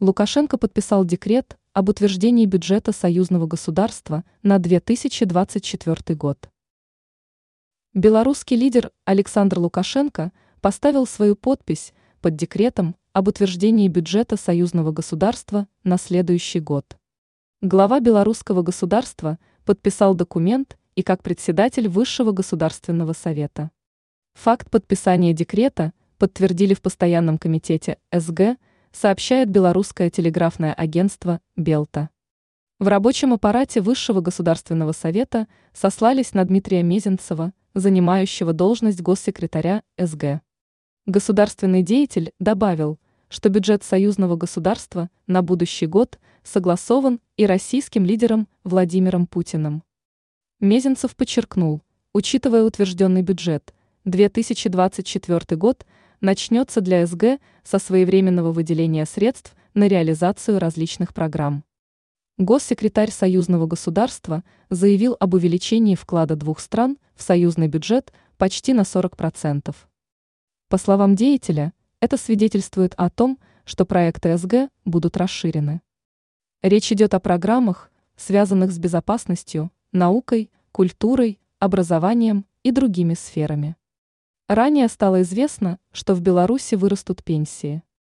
Лукашенко подписал декрет об утверждении бюджета союзного государства на 2024 год. Белорусский лидер Александр Лукашенко поставил свою подпись под декретом об утверждении бюджета союзного государства на следующий год. Глава белорусского государства подписал документ и как председатель Высшего государственного совета. Факт подписания декрета подтвердили в постоянном комитете СГ сообщает белорусское телеграфное агентство «Белта». В рабочем аппарате Высшего государственного совета сослались на Дмитрия Мезенцева, занимающего должность госсекретаря СГ. Государственный деятель добавил, что бюджет союзного государства на будущий год согласован и российским лидером Владимиром Путиным. Мезенцев подчеркнул, учитывая утвержденный бюджет, 2024 год – начнется для СГ со своевременного выделения средств на реализацию различных программ. Госсекретарь союзного государства заявил об увеличении вклада двух стран в союзный бюджет почти на 40%. По словам деятеля, это свидетельствует о том, что проекты СГ будут расширены. Речь идет о программах, связанных с безопасностью, наукой, культурой, образованием и другими сферами. Ранее стало известно, что в Беларуси вырастут пенсии.